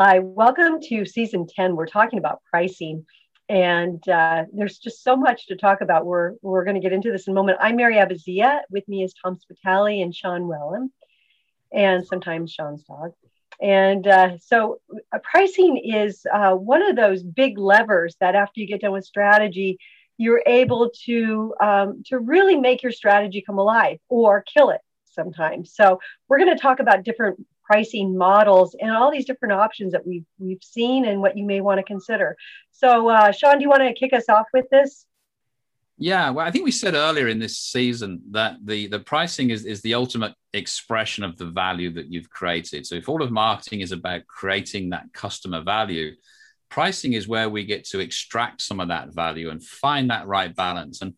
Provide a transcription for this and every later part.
Hi, welcome to season 10. We're talking about pricing, and uh, there's just so much to talk about. We're, we're going to get into this in a moment. I'm Mary Abbazia. With me is Tom Spitale and Sean Wellham, and sometimes Sean's dog. And uh, so, uh, pricing is uh, one of those big levers that after you get done with strategy, you're able to um, to really make your strategy come alive or kill it sometimes. So we're going to talk about different pricing models and all these different options that we've we've seen and what you may want to consider. So, uh, Sean, do you want to kick us off with this? Yeah, well, I think we said earlier in this season that the the pricing is is the ultimate expression of the value that you've created. So, if all of marketing is about creating that customer value, pricing is where we get to extract some of that value and find that right balance. And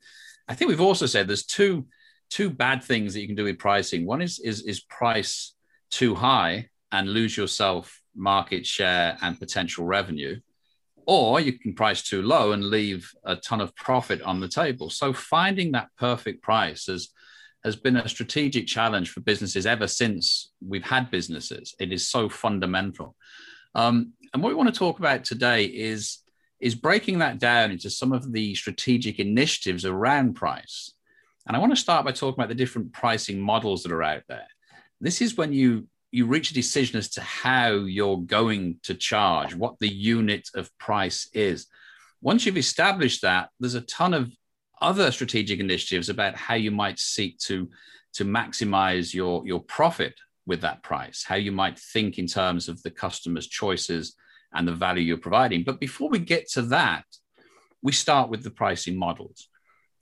I think we've also said there's two two bad things that you can do with pricing. One is is is price too high and lose yourself market share and potential revenue, or you can price too low and leave a ton of profit on the table. So finding that perfect price has has been a strategic challenge for businesses ever since we've had businesses. It is so fundamental. Um, and what we want to talk about today is is breaking that down into some of the strategic initiatives around price. And I want to start by talking about the different pricing models that are out there. This is when you you reach a decision as to how you're going to charge, what the unit of price is. Once you've established that, there's a ton of other strategic initiatives about how you might seek to to maximize your your profit with that price, how you might think in terms of the customer's choices and the value you're providing. But before we get to that, we start with the pricing models.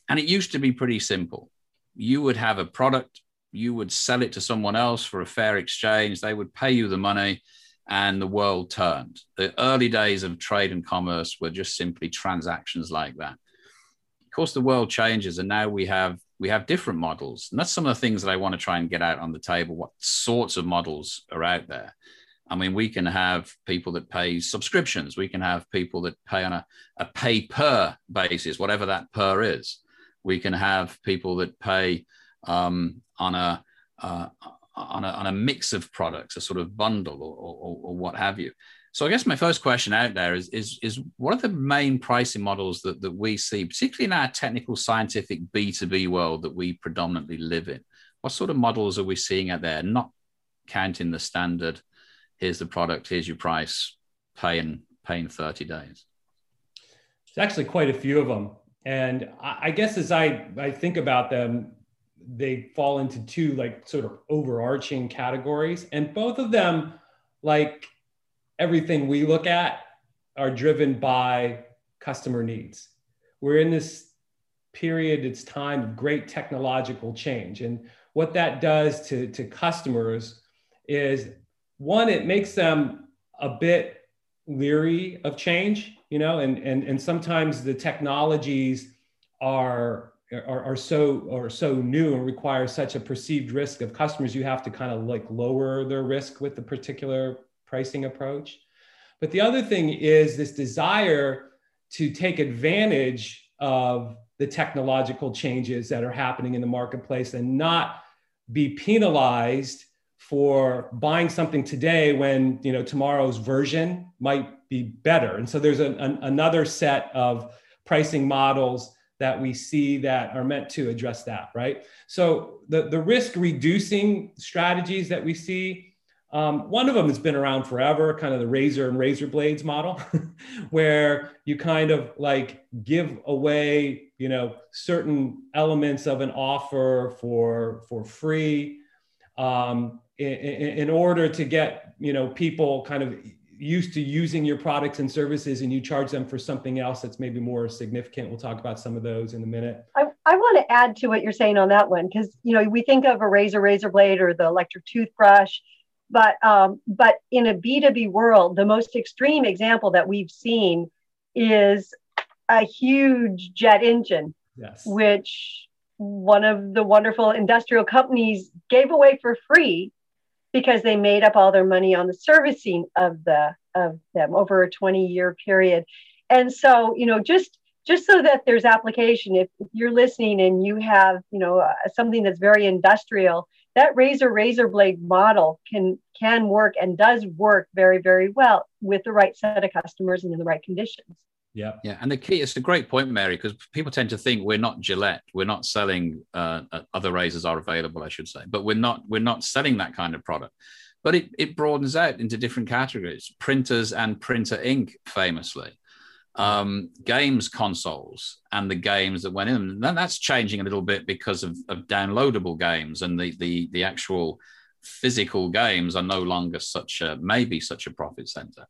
And it used to be pretty simple. You would have a product you would sell it to someone else for a fair exchange. They would pay you the money, and the world turned. The early days of trade and commerce were just simply transactions like that. Of course, the world changes, and now we have we have different models, and that's some of the things that I want to try and get out on the table. What sorts of models are out there? I mean, we can have people that pay subscriptions. We can have people that pay on a, a pay per basis, whatever that per is. We can have people that pay um, on a uh, on a on a mix of products, a sort of bundle or, or, or, what have you. So I guess my first question out there is is is what are the main pricing models that that we see, particularly in our technical scientific B two B world that we predominantly live in? What sort of models are we seeing out there? Not counting the standard. Here's the product. Here's your price. Pay in pay in thirty days. There's actually quite a few of them, and I guess as I I think about them, they fall into two like sort of overarching categories. And both of them like everything we look at are driven by customer needs. We're in this period it's time of great technological change. And what that does to, to customers is one it makes them a bit leery of change you know and and, and sometimes the technologies are are, are so are so new and require such a perceived risk of customers, you have to kind of like lower their risk with the particular pricing approach. But the other thing is this desire to take advantage of the technological changes that are happening in the marketplace and not be penalized for buying something today when you know tomorrow's version might be better and so there's a, an, another set of pricing models that we see that are meant to address that, right? So the, the risk reducing strategies that we see, um, one of them has been around forever, kind of the razor and razor blades model, where you kind of like give away, you know, certain elements of an offer for for free, um, in, in order to get you know people kind of used to using your products and services and you charge them for something else that's maybe more significant. We'll talk about some of those in a minute. I, I want to add to what you're saying on that one because you know we think of a razor razor blade or the electric toothbrush, but um, but in a B2B world, the most extreme example that we've seen is a huge jet engine, yes. which one of the wonderful industrial companies gave away for free because they made up all their money on the servicing of the of them over a 20 year period. And so you know just just so that there's application if, you're listening and you have you know uh, something that's very industrial that razor razor blade model can can work and does work very very well with the right set of customers and in the right conditions yeah yeah and the key it's a great point mary because people tend to think we're not gillette we're not selling uh, uh, other razors are available i should say but we're not we're not selling that kind of product but it, it broadens out into different categories printers and printer ink famously um, games consoles and the games that went in. And that's changing a little bit because of, of downloadable games and the, the, the actual physical games are no longer such a maybe such a profit center.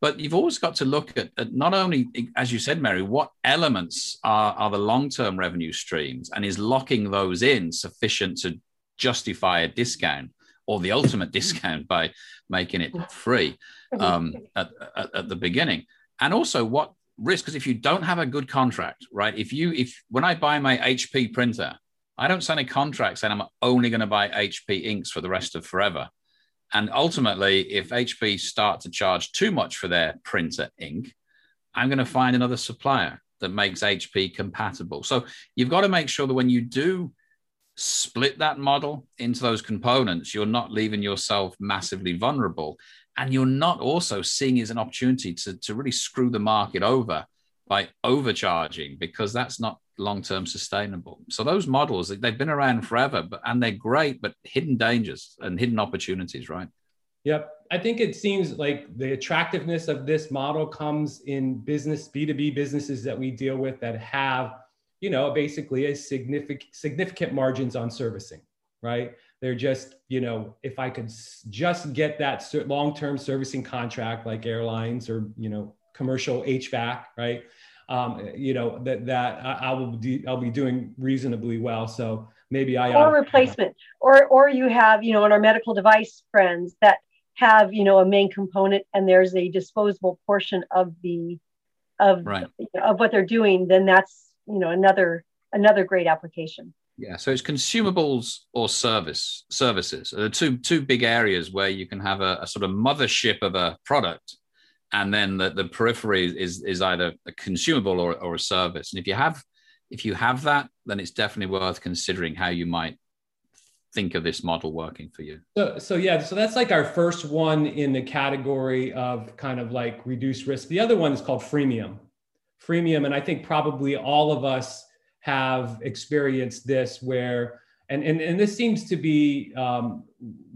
But you've always got to look at, at not only, as you said, Mary, what elements are, are the long term revenue streams and is locking those in sufficient to justify a discount or the ultimate discount by making it free um, at, at, at the beginning and also what risk because if you don't have a good contract, right? If you if when I buy my HP printer, I don't sign a contract saying I'm only going to buy HP inks for the rest of forever. And ultimately, if HP start to charge too much for their printer ink, I'm going to find another supplier that makes HP compatible. So you've got to make sure that when you do split that model into those components, you're not leaving yourself massively vulnerable and you're not also seeing as an opportunity to, to really screw the market over by overcharging because that's not long-term sustainable. So those models they've been around forever but and they're great but hidden dangers and hidden opportunities right? Yep. I think it seems like the attractiveness of this model comes in business b2b businesses that we deal with that have you know basically a significant significant margins on servicing right? They're just, you know, if I could just get that long-term servicing contract like airlines or, you know, commercial HVAC, right? Um, you know, that, that I, I will do, I'll be doing reasonably well. So maybe I, or replacement or, or you have, you know, in our medical device friends that have, you know, a main component and there's a disposable portion of the, of, right. of what they're doing, then that's, you know, another, another great application. Yeah, so it's consumables or service services are the two two big areas where you can have a, a sort of mothership of a product, and then the, the periphery is is either a consumable or, or a service. And if you have if you have that, then it's definitely worth considering how you might think of this model working for you. So, so yeah, so that's like our first one in the category of kind of like reduced risk. The other one is called freemium. Freemium, and I think probably all of us have experienced this where and, and, and this seems to be um,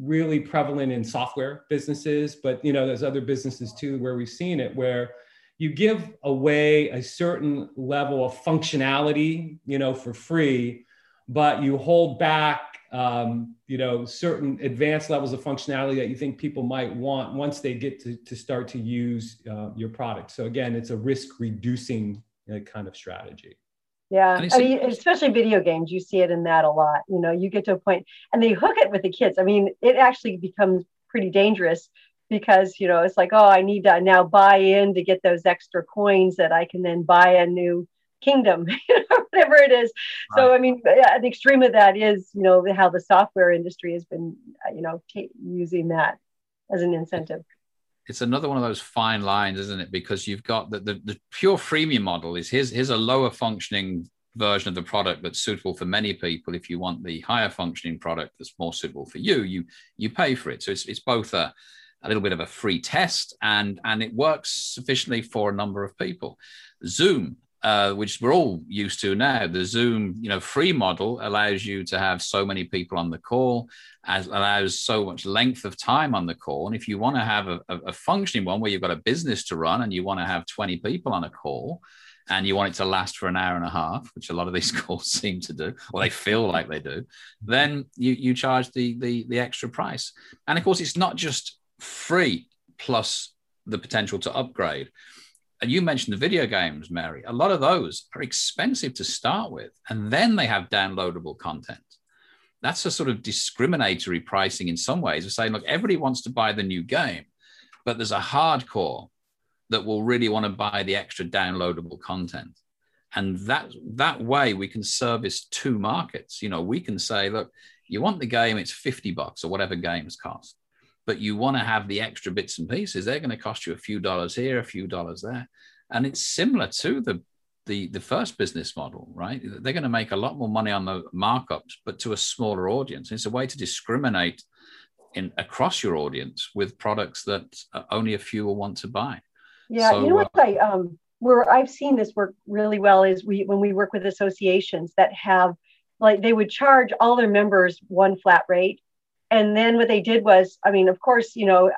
really prevalent in software businesses but you know there's other businesses too where we've seen it where you give away a certain level of functionality you know for free but you hold back um, you know certain advanced levels of functionality that you think people might want once they get to, to start to use uh, your product. So again it's a risk reducing uh, kind of strategy yeah, I mean, especially video games, you see it in that a lot. You know, you get to a point and they hook it with the kids. I mean, it actually becomes pretty dangerous because you know it's like, oh, I need to now buy in to get those extra coins that I can then buy a new kingdom, whatever it is. Right. So, I mean, an extreme of that is, you know, how the software industry has been, uh, you know, t- using that as an incentive it's another one of those fine lines, isn't it? Because you've got the, the, the pure freemium model is here's, here's a lower functioning version of the product that's suitable for many people. If you want the higher functioning product that's more suitable for you, you you pay for it. So it's, it's both a, a little bit of a free test and and it works sufficiently for a number of people. Zoom uh, which we're all used to now. The Zoom, you know, free model allows you to have so many people on the call, as allows so much length of time on the call. And if you want to have a, a functioning one where you've got a business to run and you want to have 20 people on a call, and you want it to last for an hour and a half, which a lot of these calls seem to do, or they feel like they do, then you you charge the the the extra price. And of course, it's not just free plus the potential to upgrade and you mentioned the video games, Mary. A lot of those are expensive to start with, and then they have downloadable content. That's a sort of discriminatory pricing in some ways of saying, look, everybody wants to buy the new game, but there's a hardcore that will really want to buy the extra downloadable content. And that that way we can service two markets. You know, we can say, look, you want the game, it's 50 bucks or whatever games cost but you want to have the extra bits and pieces, they're going to cost you a few dollars here, a few dollars there. And it's similar to the the the first business model, right? They're going to make a lot more money on the markups, but to a smaller audience. It's a way to discriminate in across your audience with products that only a few will want to buy. Yeah, so, you know what uh, I um where I've seen this work really well is we when we work with associations that have like they would charge all their members one flat rate and then what they did was i mean of course you know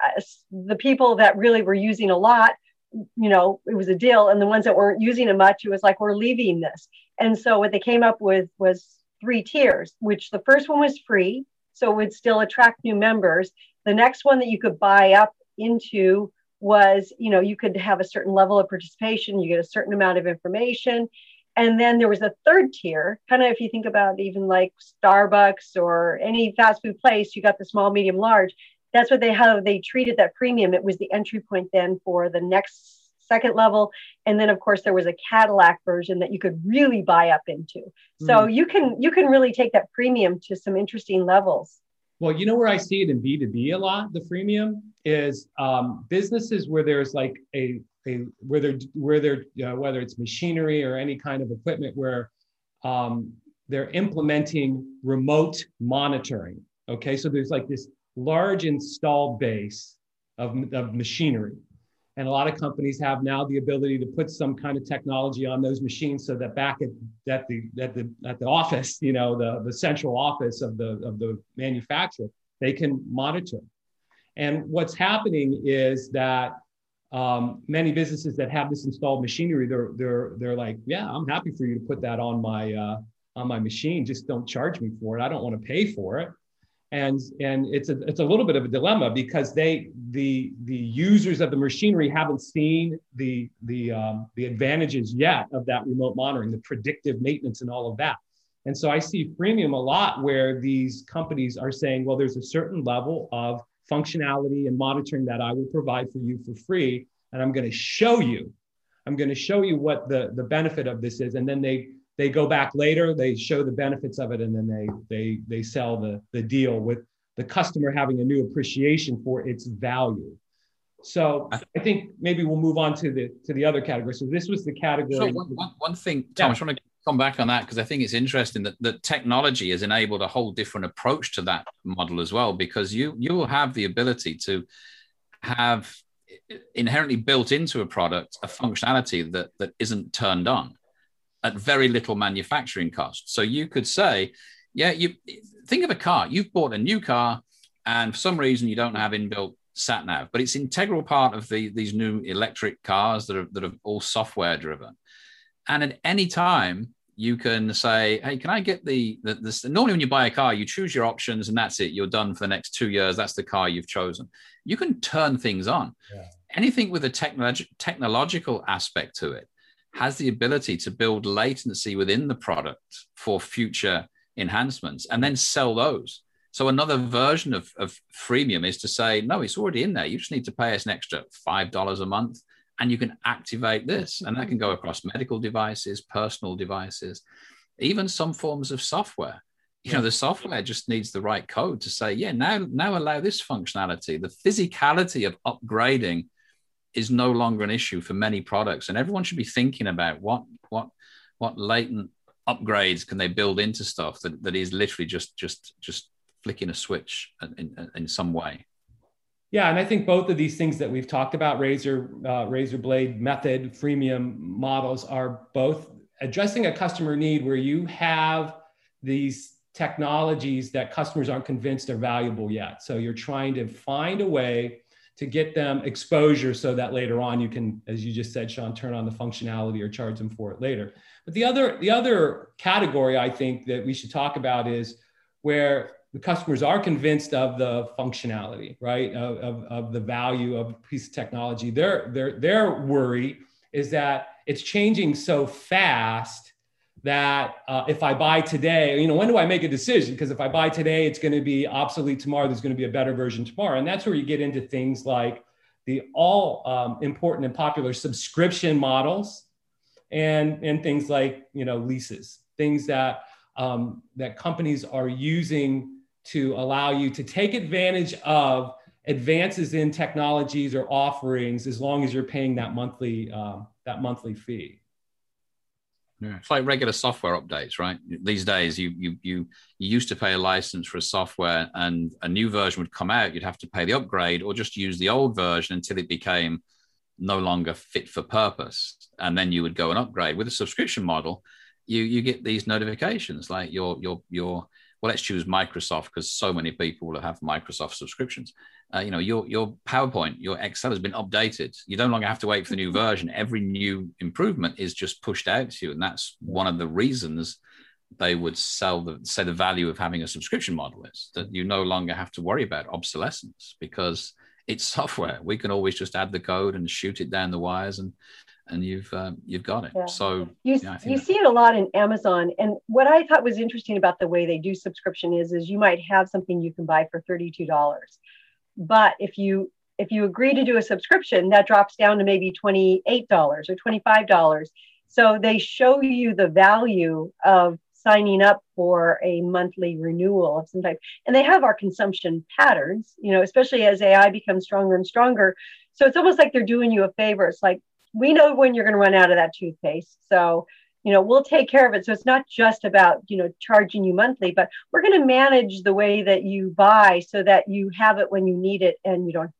the people that really were using a lot you know it was a deal. And the ones that weren't using it much it was like we're leaving this. And so what they came up with was three tiers which the first one was free. So it would still attract new members. The next one that you could buy up into was you know you could have a certain level of participation. You get a certain amount of information and then there was a third tier kind of if you think about even like starbucks or any fast food place you got the small medium large. That's what they how they treated that premium. It was the entry point then for the next second level. And then of course there was a cadillac version that you could really buy up into. So mm. you can you can really take that premium to some interesting levels well you know where i see it in b2b a lot the freemium is um, businesses where there's like a, a where they're where they're whether it's machinery or any kind of equipment where um, they're implementing remote monitoring okay so there's like this large installed base of, of machinery. And a lot of companies have now the ability to put some kind of technology on those machines so that back at, at the at the at the office, you know, the, the central office of the of the manufacturer, they can monitor. And what's happening is that um, many businesses that have this installed machinery, they're they're they're like, yeah, I'm happy for you to put that on my uh, on my machine. Just don't charge me for it. I don't want to pay for it and and it's a it's a little bit of a dilemma because they the the users of the machinery haven't seen the the um, the advantages yet of that remote monitoring, the predictive maintenance, and all of that. And so I see freemium a lot where these companies are saying, well, there's a certain level of functionality and monitoring that I will provide for you for free, and I'm going to show you. I'm going to show you what the the benefit of this is, and then they they go back later, they show the benefits of it, and then they they they sell the the deal with the customer having a new appreciation for its value. So I think maybe we'll move on to the to the other category. So this was the category. So one, one, one thing, Tom, yeah. I just want to come back on that because I think it's interesting that that technology has enabled a whole different approach to that model as well. Because you you will have the ability to have inherently built into a product a functionality that that isn't turned on at very little manufacturing cost. So you could say, yeah, you think of a car. You've bought a new car, and for some reason you don't have inbuilt sat nav, but it's integral part of the these new electric cars that are that are all software driven. And at any time, you can say, "Hey, can I get the, the this?" Normally, when you buy a car, you choose your options, and that's it. You're done for the next two years. That's the car you've chosen. You can turn things on. Yeah. Anything with a technolog- technological aspect to it has the ability to build latency within the product for future enhancements and then sell those. So another version of, of freemium is to say, no, it's already in there. You just need to pay us an extra $5 a month and you can activate this. And that can go across medical devices, personal devices, even some forms of software. You know, the software just needs the right code to say, yeah, now, now allow this functionality. The physicality of upgrading is no longer an issue for many products, and everyone should be thinking about what what what latent upgrades can they build into stuff that, that is literally just just just flicking a switch in, in, some way. Yeah, and I think both of these things that we've talked about, razor uh, razor blade method, freemium models, are both addressing a customer need where you have these technologies that customers aren't convinced are valuable yet. So you're trying to find a way to get them exposure so that later on you can, as you just said, Sean, turn on the functionality or charge them for it later. But the other, the other category I think that we should talk about is where the customers are convinced of the functionality, right? Of, of, of the value of a piece of technology. Their, their, their worry is that it's changing so fast that uh, if I buy today, you know, when do I make a decision? Because if I buy today, it's going to be obsolete tomorrow. There's going to be a better version tomorrow. And that's where you get into things like the all um, important and popular subscription models and, and things like, you know, leases, things that, um, that companies are using to allow you to take advantage of advances in technologies or offerings as long as you're paying that monthly, um, that monthly fee. Yeah, it's like regular software updates, right? These days, you you you you used to pay a license for a software, and a new version would come out. You'd have to pay the upgrade, or just use the old version until it became no longer fit for purpose, and then you would go and upgrade. With a subscription model, you you get these notifications like your your your well, let's choose Microsoft because so many people will have Microsoft subscriptions. Uh, you know, your your PowerPoint, your Excel has been updated. You don't longer have to wait for the new version. Every new improvement is just pushed out to you, and that's one of the reasons they would sell the say the value of having a subscription model is that you no longer have to worry about obsolescence because it's software. We can always just add the code and shoot it down the wires and and you've um, you've got it. Yeah. So you, you see it a lot in Amazon. And what I thought was interesting about the way they do subscription is is you might have something you can buy for thirty two dollars, but if you if you agree to do a subscription, that drops down to maybe twenty eight dollars or twenty five dollars. So they show you the value of signing up for a monthly renewal of some type. And they have our consumption patterns, you know, especially as AI becomes stronger and stronger. So it's almost like they're doing you a favor. It's like we know when you're going to run out of that toothpaste. So, you know, we'll take care of it. So it's not just about, you know, charging you monthly, but we're going to manage the way that you buy so that you have it when you need it and you don't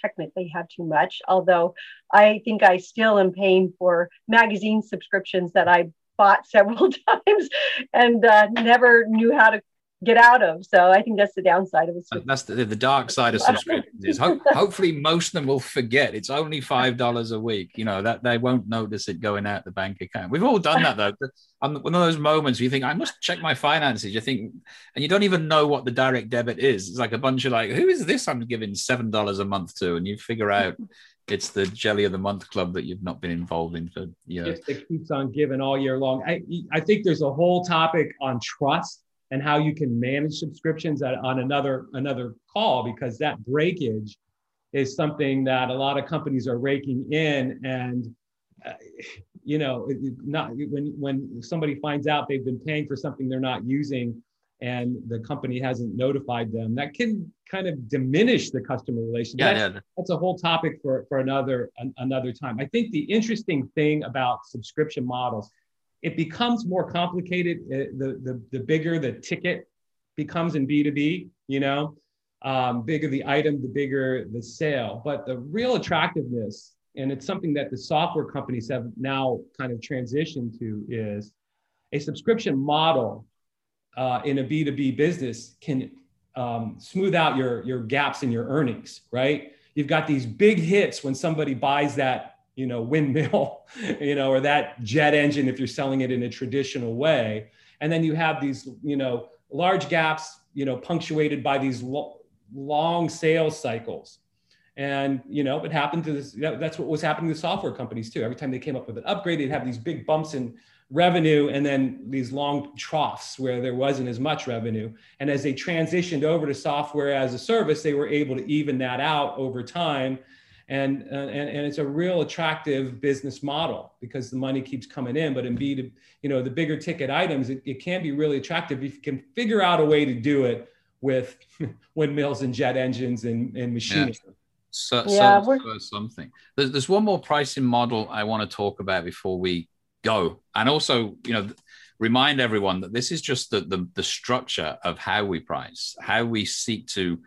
technically have too much. Although I think I still am paying for magazine subscriptions that I bought several times and uh, never knew how to get out of. So I think that's the downside of it. That's the, the dark side of subscriptions. is ho- hopefully most of them will forget it's only five dollars a week. You know that they won't notice it going out the bank account. We've all done that though. On um, one of those moments where you think I must check my finances. You think, and you don't even know what the direct debit is. It's like a bunch of like, who is this? I'm giving seven dollars a month to, and you figure out. It's the jelly of the month club that you've not been involved in for years. It keeps on giving all year long. I, I think there's a whole topic on trust and how you can manage subscriptions at, on another another call because that breakage is something that a lot of companies are raking in. And uh, you know not when when somebody finds out they've been paying for something they're not using and the company hasn't notified them that can kind of diminish the customer relationship. Yeah, that's, yeah. that's a whole topic for for another an, another time. I think the interesting thing about subscription models it becomes more complicated uh, the, the, the bigger the ticket becomes in b2b you know? Um, bigger the item the bigger the sale. But the real attractiveness and it's something that the software companies have now kind of transitioned to is a subscription model uh, in a b2b business can um, smooth out your, your gaps in your earnings right? You've got these big hits when somebody buys that you know windmill you know or that jet engine if you're selling it in a traditional way. And then you have these you know large gaps you know punctuated by these lo- long sales cycles. And you know it happened to this that's what was happening to software companies too. Every time they came up with an upgrade they'd have these big bumps in revenue and then these long troughs where there wasn't as much revenue. And as they transitioned over to software as a service they were able to even that out over time and, and, and it's a real attractive business model because the money keeps coming in. But in B, you know, the bigger ticket items, it, it can be really attractive if you can figure out a way to do it with windmills and jet engines and, and machinery. Yeah. So, yeah, so, so something. There's, there's one more pricing model I want to talk about before we go, and also, you know, remind everyone that this is just the, the, the structure of how we price, how we seek to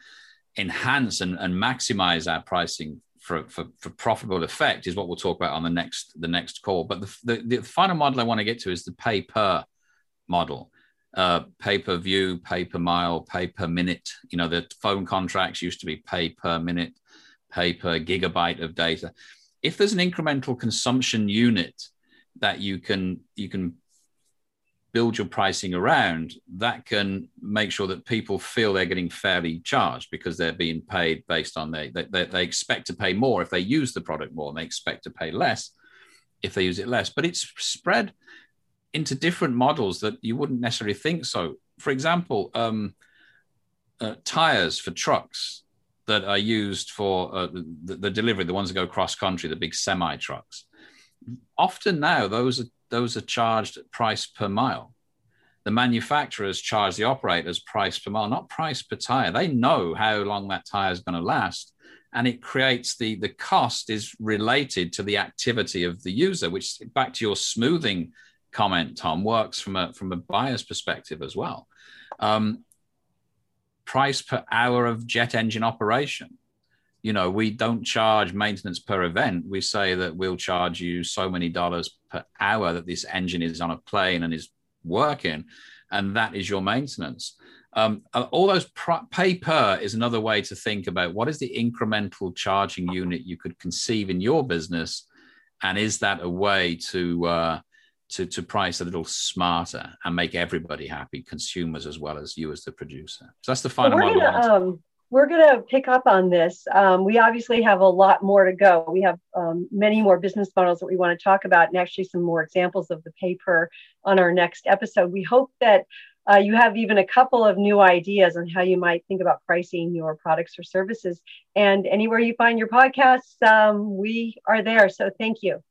enhance and, and maximize our pricing for, for, for, profitable effect is what we'll talk about on the next the next call. But the, the, the final model I want to get to is the pay per model, uh, pay per view, pay per mile, pay per minute. You know, the phone contracts used to be pay per minute, pay per gigabyte of data. If there's an incremental consumption unit that you can you can build your pricing around, that can make sure that people feel they're getting fairly charged because they're being paid based on they, they, they expect to pay more if they use the product more and they expect to pay less if they use it less. But it's spread into different models that you wouldn't necessarily think so. For example, um, uh, tires for trucks that are used for uh, the, the delivery, the ones that go cross country, the big semi trucks. Often now, those are those are charged at price per mile. The manufacturers charge the operators price per mile, not price per tire. They know how long that tire is going to last. And it creates the, the cost is related to the activity of the user, which back to your smoothing comment, Tom, works from a from a buyer's perspective as well. Um, price per hour of jet engine operation. You know, we don't charge maintenance per event. We say that we'll charge you so many dollars per hour that this engine is on a plane and is working, and that is your maintenance. Um, uh, all those pr- pay per is another way to think about what is the incremental charging unit you could conceive in your business, and is that a way to uh, to to price a little smarter and make everybody happy, consumers as well as you as the producer. So that's the final well, um, we're going to pick up on this. Um, we obviously have a lot more to go. We have um, many more business models that we want to talk about, and actually some more examples of the pay per on our next episode. We hope that uh, you have even a couple of new ideas on how you might think about pricing your products or services. And anywhere you find your podcasts, um, we are there. So thank you.